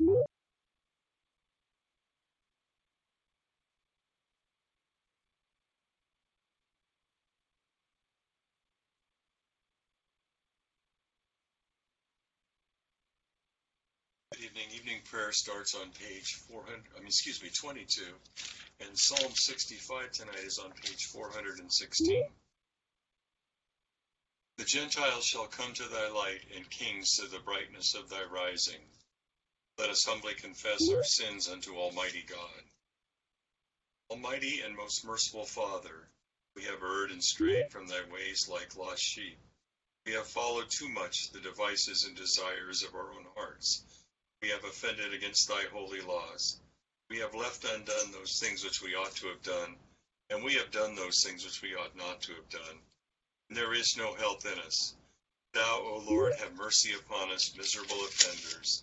Evening. Evening prayer starts on page 400, I mean, excuse me, 22. And Psalm 65 tonight is on page 416. The Gentiles shall come to thy light, and kings to the brightness of thy rising. Let us humbly confess our sins unto Almighty God. Almighty and most merciful Father, we have erred and strayed from thy ways like lost sheep. We have followed too much the devices and desires of our own hearts we have offended against thy holy laws. We have left undone those things which we ought to have done, and we have done those things which we ought not to have done. And there is no health in us. Thou, O Lord, have mercy upon us, miserable offenders.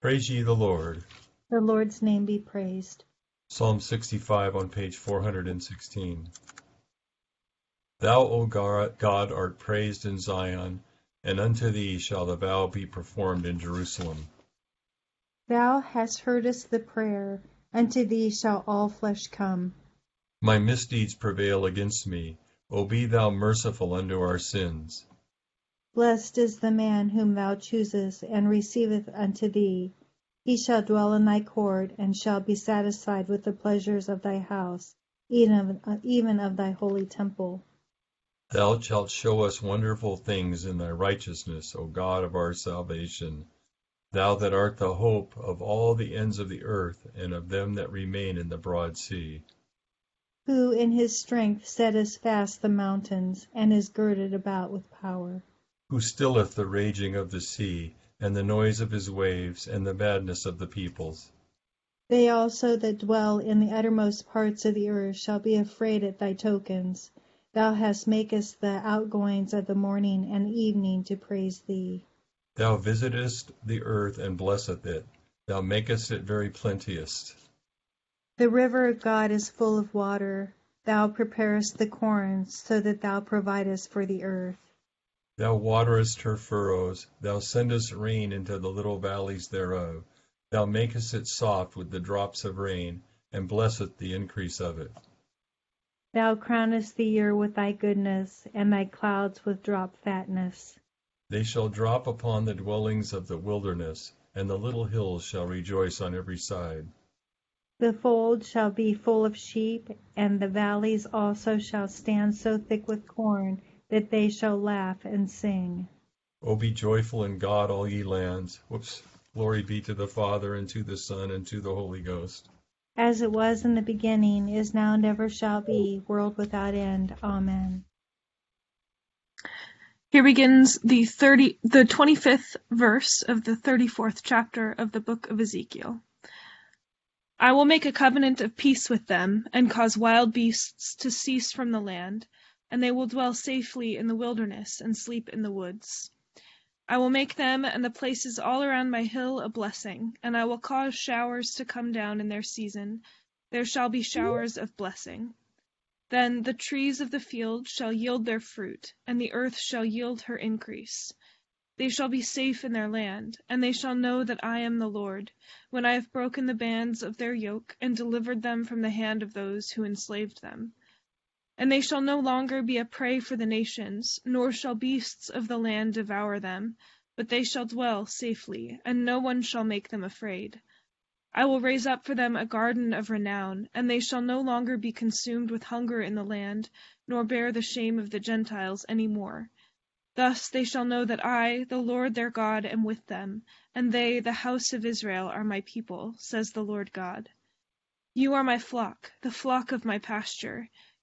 Praise ye the Lord. The Lord's name be praised. Psalm 65 on page 416. Thou, O God, art praised in Zion, and unto thee shall the vow be performed in Jerusalem. Thou hast heardest the prayer, unto thee shall all flesh come. My misdeeds prevail against me. O be thou merciful unto our sins. Blessed is the man whom thou choosest, and receiveth unto thee. He shall dwell in thy court, and shall be satisfied with the pleasures of thy house, even of, even of thy holy temple. Thou shalt show us wonderful things in thy righteousness, O God of our salvation. Thou that art the hope of all the ends of the earth, and of them that remain in the broad sea. Who in his strength setteth fast the mountains, and is girded about with power. Who stilleth the raging of the sea, and the noise of his waves, and the madness of the peoples. They also that dwell in the uttermost parts of the earth shall be afraid at thy tokens. Thou hast makest the outgoings of the morning and evening to praise thee. Thou visitest the earth and blesseth it. Thou makest it very plenteous. The river of God is full of water. Thou preparest the corn, so that thou providest for the earth. Thou waterest her furrows. Thou sendest rain into the little valleys thereof. Thou makest it soft with the drops of rain, and blesseth the increase of it. Thou crownest the year with thy goodness, and thy clouds with drop fatness. They shall drop upon the dwellings of the wilderness, and the little hills shall rejoice on every side. The fold shall be full of sheep, and the valleys also shall stand so thick with corn that they shall laugh and sing. O be joyful in God, all ye lands. Whoops. Glory be to the Father, and to the Son, and to the Holy Ghost. As it was in the beginning, is now, and ever shall be, world without end. Amen. Here begins the thirty the twenty fifth verse of the thirty fourth chapter of the book of Ezekiel. I will make a covenant of peace with them, and cause wild beasts to cease from the land, and they will dwell safely in the wilderness and sleep in the woods. I will make them and the places all around my hill a blessing, and I will cause showers to come down in their season. There shall be showers of blessing. Then the trees of the field shall yield their fruit, and the earth shall yield her increase. They shall be safe in their land, and they shall know that I am the Lord, when I have broken the bands of their yoke and delivered them from the hand of those who enslaved them. And they shall no longer be a prey for the nations, nor shall beasts of the land devour them, but they shall dwell safely, and no one shall make them afraid. I will raise up for them a garden of renown, and they shall no longer be consumed with hunger in the land, nor bear the shame of the Gentiles any more. Thus they shall know that I, the Lord their God, am with them, and they, the house of Israel, are my people, says the Lord God. You are my flock, the flock of my pasture.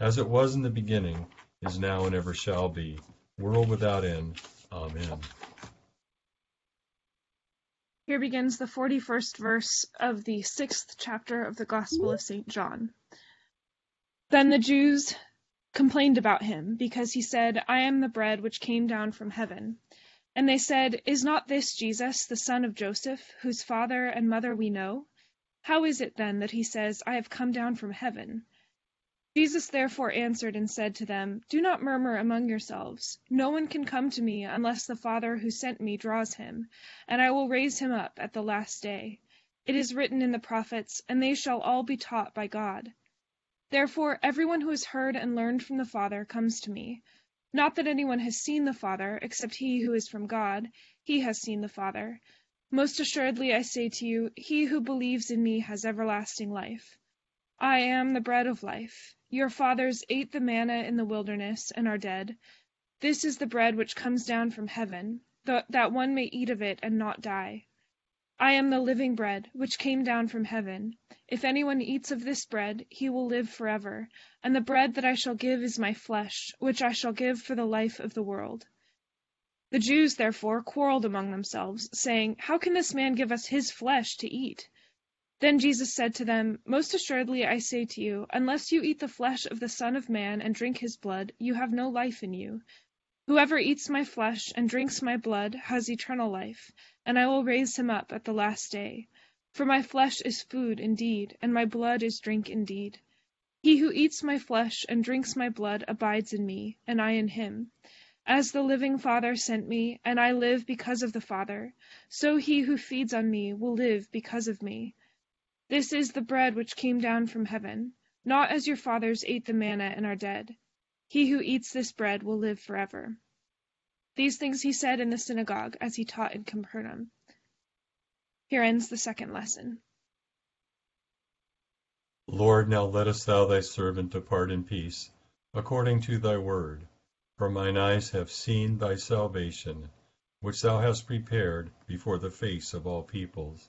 as it was in the beginning, is now, and ever shall be, world without end. Amen. Here begins the 41st verse of the sixth chapter of the Gospel of St. John. Then the Jews complained about him, because he said, I am the bread which came down from heaven. And they said, Is not this Jesus, the son of Joseph, whose father and mother we know? How is it then that he says, I have come down from heaven? Jesus therefore answered and said to them, Do not murmur among yourselves. No one can come to me unless the Father who sent me draws him, and I will raise him up at the last day. It is written in the prophets, and they shall all be taught by God. Therefore everyone who has heard and learned from the Father comes to me. Not that anyone has seen the Father, except he who is from God. He has seen the Father. Most assuredly I say to you, he who believes in me has everlasting life. I am the bread of life. Your fathers ate the manna in the wilderness and are dead. This is the bread which comes down from heaven, that one may eat of it and not die. I am the living bread which came down from heaven. If anyone eats of this bread, he will live forever. And the bread that I shall give is my flesh, which I shall give for the life of the world. The Jews therefore quarreled among themselves, saying, How can this man give us his flesh to eat? Then Jesus said to them, Most assuredly I say to you, unless you eat the flesh of the Son of Man and drink his blood, you have no life in you. Whoever eats my flesh and drinks my blood has eternal life, and I will raise him up at the last day. For my flesh is food indeed, and my blood is drink indeed. He who eats my flesh and drinks my blood abides in me, and I in him. As the living Father sent me, and I live because of the Father, so he who feeds on me will live because of me. This is the bread which came down from heaven, not as your fathers ate the manna and are dead. He who eats this bread will live forever. These things he said in the synagogue as he taught in Capernaum. Here ends the second lesson. Lord, now lettest thou thy servant depart in peace, according to thy word. For mine eyes have seen thy salvation, which thou hast prepared before the face of all peoples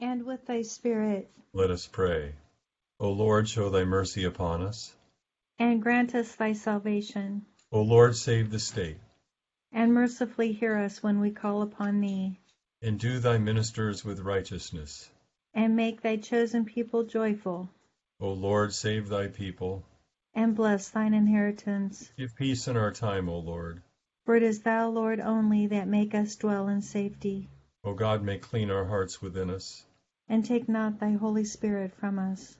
And with thy spirit. Let us pray. O Lord, show thy mercy upon us. And grant us thy salvation. O Lord, save the state. And mercifully hear us when we call upon thee. Endue thy ministers with righteousness. And make thy chosen people joyful. O Lord, save thy people. And bless thine inheritance. Give peace in our time, O Lord. For it is thou, Lord, only that make us dwell in safety. O God, make clean our hearts within us. And take not thy Holy Spirit from us.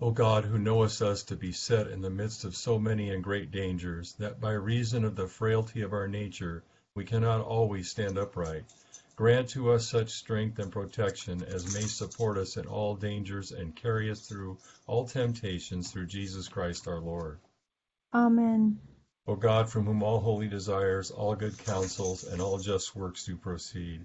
O God, who knowest us to be set in the midst of so many and great dangers, that by reason of the frailty of our nature we cannot always stand upright, grant to us such strength and protection as may support us in all dangers and carry us through all temptations through Jesus Christ our Lord. Amen. O God, from whom all holy desires, all good counsels, and all just works do proceed,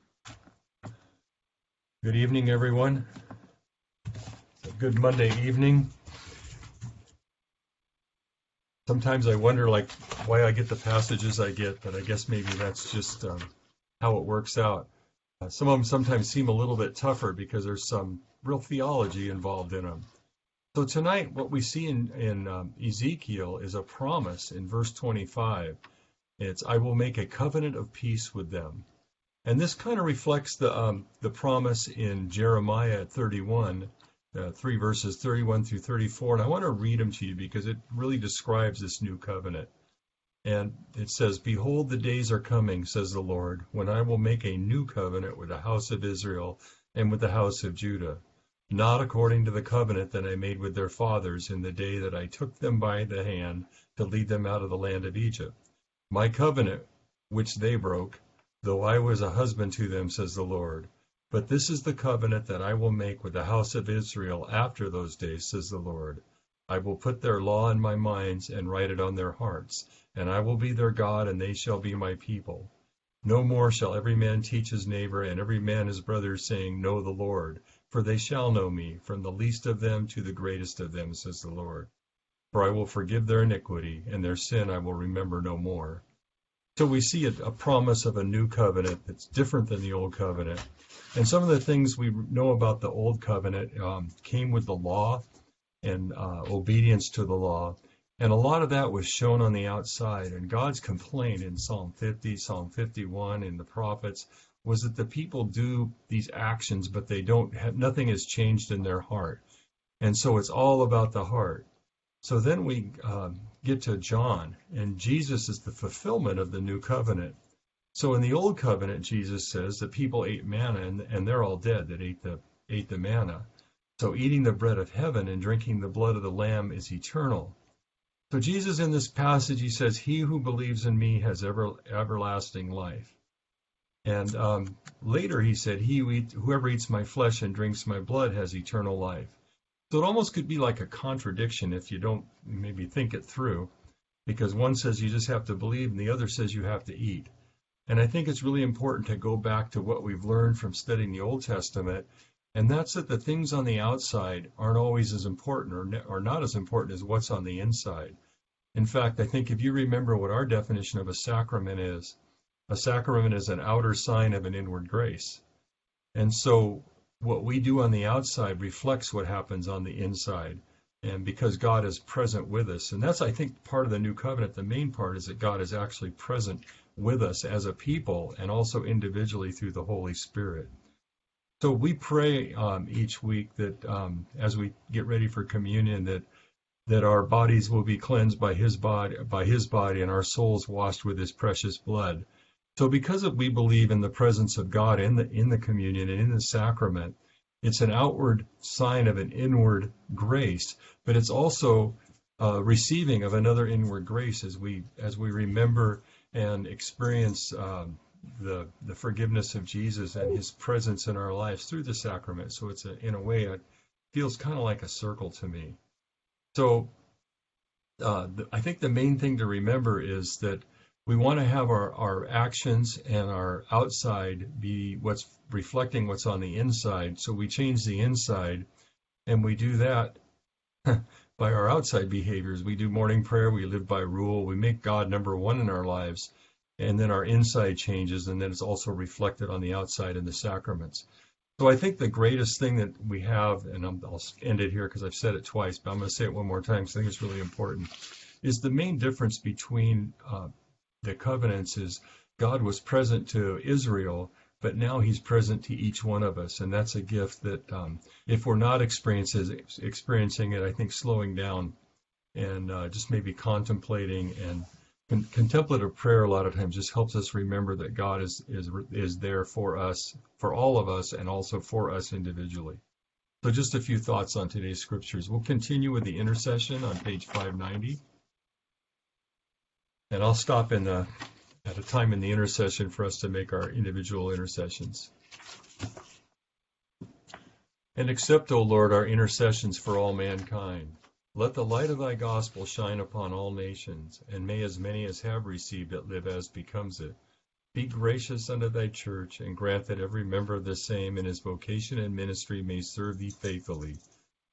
Good evening, everyone good Monday evening. Sometimes I wonder, like, why I get the passages I get, but I guess maybe that's just um, how it works out. Uh, some of them sometimes seem a little bit tougher because there's some real theology involved in them. So tonight, what we see in, in um, Ezekiel is a promise in verse 25. It's, I will make a covenant of peace with them. And this kind of reflects the, um, the promise in Jeremiah 31 uh, 3 verses 31 through 34. And I want to read them to you because it really describes this new covenant. And it says, Behold, the days are coming, says the Lord, when I will make a new covenant with the house of Israel and with the house of Judah, not according to the covenant that I made with their fathers in the day that I took them by the hand to lead them out of the land of Egypt. My covenant, which they broke, though I was a husband to them, says the Lord. But this is the covenant that I will make with the house of Israel after those days, says the Lord. I will put their law in my minds and write it on their hearts, and I will be their God, and they shall be my people. No more shall every man teach his neighbor and every man his brother, saying, Know the Lord, for they shall know me, from the least of them to the greatest of them, says the Lord. For I will forgive their iniquity, and their sin I will remember no more. So we see a, a promise of a new covenant that's different than the old covenant. And some of the things we know about the old covenant um, came with the law and uh, obedience to the law. And a lot of that was shown on the outside. And God's complaint in Psalm 50, Psalm 51, in the prophets was that the people do these actions, but they don't have, nothing has changed in their heart. And so it's all about the heart. So then we um, get to John, and Jesus is the fulfillment of the new covenant. So in the old covenant, Jesus says that people ate manna and, and they're all dead that ate the ate the manna. So eating the bread of heaven and drinking the blood of the Lamb is eternal. So Jesus in this passage he says, "He who believes in me has ever everlasting life." And um, later he said, "He who eat, whoever eats my flesh and drinks my blood has eternal life." So it almost could be like a contradiction if you don't maybe think it through, because one says you just have to believe and the other says you have to eat. And I think it's really important to go back to what we've learned from studying the Old Testament, and that's that the things on the outside aren't always as important or, or not as important as what's on the inside. In fact, I think if you remember what our definition of a sacrament is, a sacrament is an outer sign of an inward grace. And so what we do on the outside reflects what happens on the inside. And because God is present with us. And that's, I think, part of the new covenant. The main part is that God is actually present with us as a people and also individually through the Holy Spirit. So we pray um, each week that um, as we get ready for communion, that that our bodies will be cleansed by His body, by His body, and our souls washed with His precious blood. So, because of we believe in the presence of God in the in the communion and in the sacrament, it's an outward sign of an inward grace, but it's also uh, receiving of another inward grace as we as we remember and experience um, the the forgiveness of Jesus and His presence in our lives through the sacrament. So it's a, in a way it feels kind of like a circle to me. So uh, I think the main thing to remember is that we want to have our, our actions and our outside be what's reflecting what's on the inside. So we change the inside, and we do that by our outside behaviors. We do morning prayer, we live by rule, we make God number one in our lives, and then our inside changes, and then it's also reflected on the outside in the sacraments. So I think the greatest thing that we have, and i will end it here because I've said it twice, but I'm going to say it one more time because I think it's really important, is the main difference between uh, the covenants is God was present to Israel, but now He's present to each one of us, and that's a gift that um, if we're not experiencing it, I think slowing down and uh, just maybe contemplating and con- contemplative prayer a lot of times just helps us remember that God is is is there for us, for all of us, and also for us individually. So just a few thoughts on today's scriptures. We'll continue with the intercession on page 590. And I'll stop in the, at a time in the intercession for us to make our individual intercessions. And accept, O Lord, our intercessions for all mankind. Let the light of thy gospel shine upon all nations, and may as many as have received it live as becomes it. Be gracious unto thy church, and grant that every member of the same in his vocation and ministry may serve thee faithfully.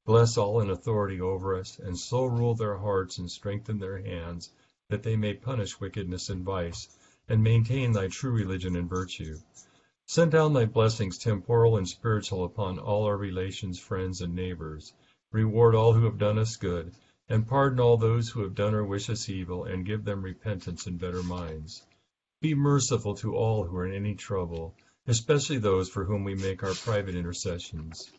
Bless all in authority over us, and so rule their hearts and strengthen their hands that they may punish wickedness and vice, and maintain thy true religion and virtue. Send down thy blessings, temporal and spiritual, upon all our relations, friends, and neighbors. Reward all who have done us good, and pardon all those who have done or wish us evil, and give them repentance and better minds. Be merciful to all who are in any trouble, especially those for whom we make our private intercessions.